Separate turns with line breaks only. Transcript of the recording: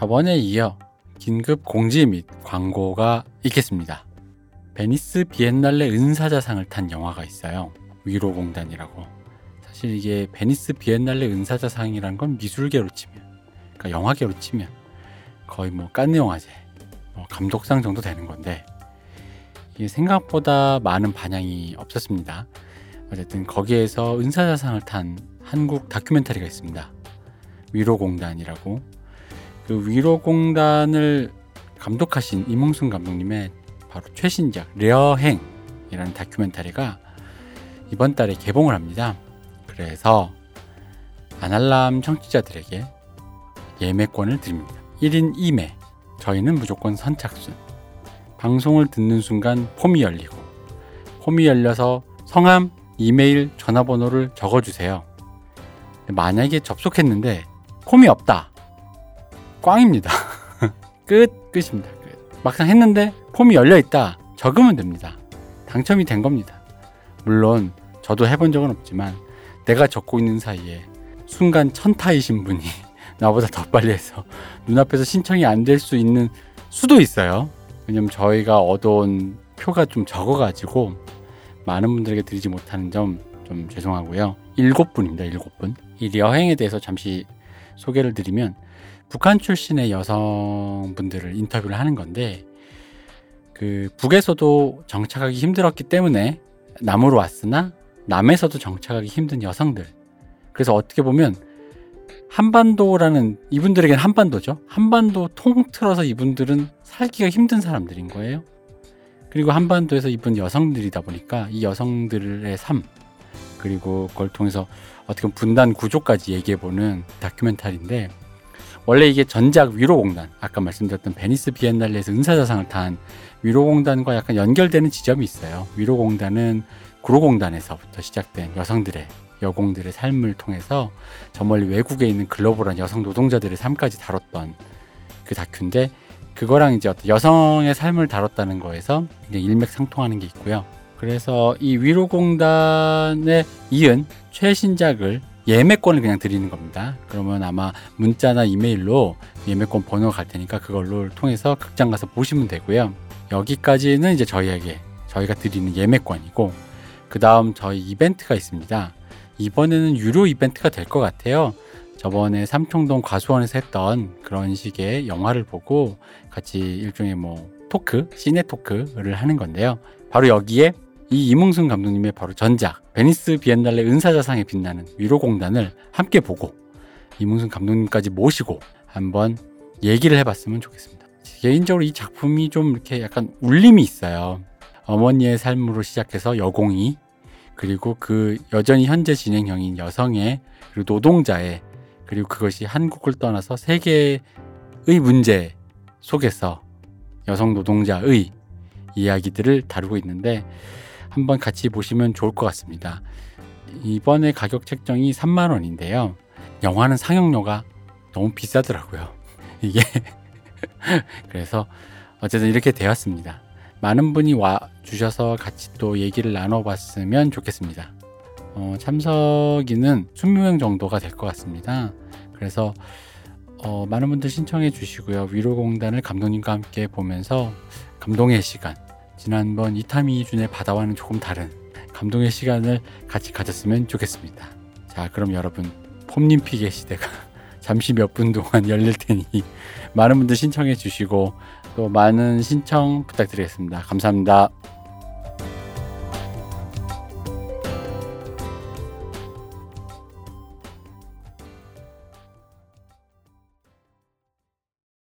저번에 이어 긴급 공지 및 광고가 있겠습니다. 베니스 비엔날레 은사자상을 탄 영화가 있어요. 위로공단이라고. 사실 이게 베니스 비엔날레 은사자상이라는 건 미술계로 치면, 그러니까 영화계로 치면 거의 뭐 깐느 영화제, 뭐 감독상 정도 되는 건데 이게 생각보다 많은 반향이 없었습니다. 어쨌든 거기에서 은사자상을 탄 한국 다큐멘터리가 있습니다. 위로공단이라고. 그 위로공단을 감독하신 임흥순 감독님의 바로 최신작 려행이라는 다큐멘터리가 이번 달에 개봉을 합니다. 그래서 아날람 청취자들에게 예매권을 드립니다. 1인 2매. 저희는 무조건 선착순. 방송을 듣는 순간 폼이 열리고 폼이 열려서 성함, 이메일, 전화번호를 적어주세요. 만약에 접속했는데 폼이 없다. 꽝입니다. 끝, 끝입니다. 끝. 막상 했는데 폼이 열려 있다. 적으면 됩니다. 당첨이 된 겁니다. 물론 저도 해본 적은 없지만 내가 적고 있는 사이에 순간 천타이신 분이 나보다 더 빨리 해서 눈앞에서 신청이 안 될 수 있는 수도 있어요. 왜냐면 저희가 얻어온 표가 좀 적어가지고 많은 분들에게 드리지 못하는 점 좀 죄송하고요. 일곱 분입니다. 일곱 분. 이 여행에 대해서 잠시 소개를 드리면 북한 출신의 여성분들을 인터뷰를 하는 건데 그 북에서도 정착하기 힘들었기 때문에 남으로 왔으나 남에서도 정착하기 힘든 여성들. 그래서 어떻게 보면 한반도라는 이분들에게는 한반도죠. 한반도 통틀어서 이분들은 살기가 힘든 사람들인 거예요. 그리고 한반도에서 이북 여성들이다 보니까 이 여성들의 삶 그리고 그걸 통해서 어떻게 보면 분단 구조까지 얘기해보는 다큐멘터리인데 원래 이게 전작 위로공단 아까 말씀드렸던 베니스 비엔날레에서 은사자상을 탄 위로공단과 약간 연결되는 지점이 있어요. 위로공단은 구로공단에서부터 시작된 여성들의 여공들의 삶을 통해서 저 멀리 외국에 있는 글로벌한 여성 노동자들의 삶까지 다뤘던 그 다큐인데 그거랑 이제 어떤 여성의 삶을 다뤘다는 거에서 일맥상통하는 게 있고요. 그래서 이 위로공단에 이은 최신작을 예매권을 그냥 드리는 겁니다. 그러면 아마 문자나 이메일로 예매권 번호 갈 테니까 그걸로 통해서 극장 가서 보시면 되고요. 여기까지는 이제 저희에게 저희가 드리는 예매권이고 그 다음 저희 이벤트가 있습니다. 이번에는 유료 이벤트가 될 것 같아요. 저번에 삼청동 과수원에서 했던 그런 식의 영화를 보고 같이 일종의 뭐 토크, 시네 토크를 하는 건데요. 바로 여기에 이 임흥순 감독님의 바로 전작 베니스 비엔날레 은사자상에 빛나는 위로공단을 함께 보고 임흥순 감독님까지 모시고 한번 얘기를 해봤으면 좋겠습니다. 개인적으로 이 작품이 좀 이렇게 약간 울림이 있어요. 어머니의 삶으로 시작해서 여공이 그리고 그 여전히 현재 진행형인 여성의 그리고 노동자의 그리고 그것이 한국을 떠나서 세계의 문제 속에서 여성 노동자의 이야기들을 다루고 있는데 한번 같이 보시면 좋을 것 같습니다. 이번에 가격 책정이 3만 원인데요. 영화는 상영료가 너무 비싸더라고요. 이게 그래서 어쨌든 이렇게 되었습니다. 많은 분이 와 주셔서 같이 또 얘기를 나눠봤으면 좋겠습니다. 어, 참석인은 20명 정도가 될 것 같습니다. 그래서 어, 많은 분들 신청해 주시고요. 위로공단을 감독님과 함께 보면서 감동의 시간, 지난번 이타미 준의 바다와는 조금 다른 감동의 시간을 같이 가졌으면 좋겠습니다. 자, 그럼 여러분, 폼님 피게 시대가 잠시 몇 분 동안 열릴 테니 많은 분들 신청해 주시고 또 많은 신청 부탁드리겠습니다. 감사합니다.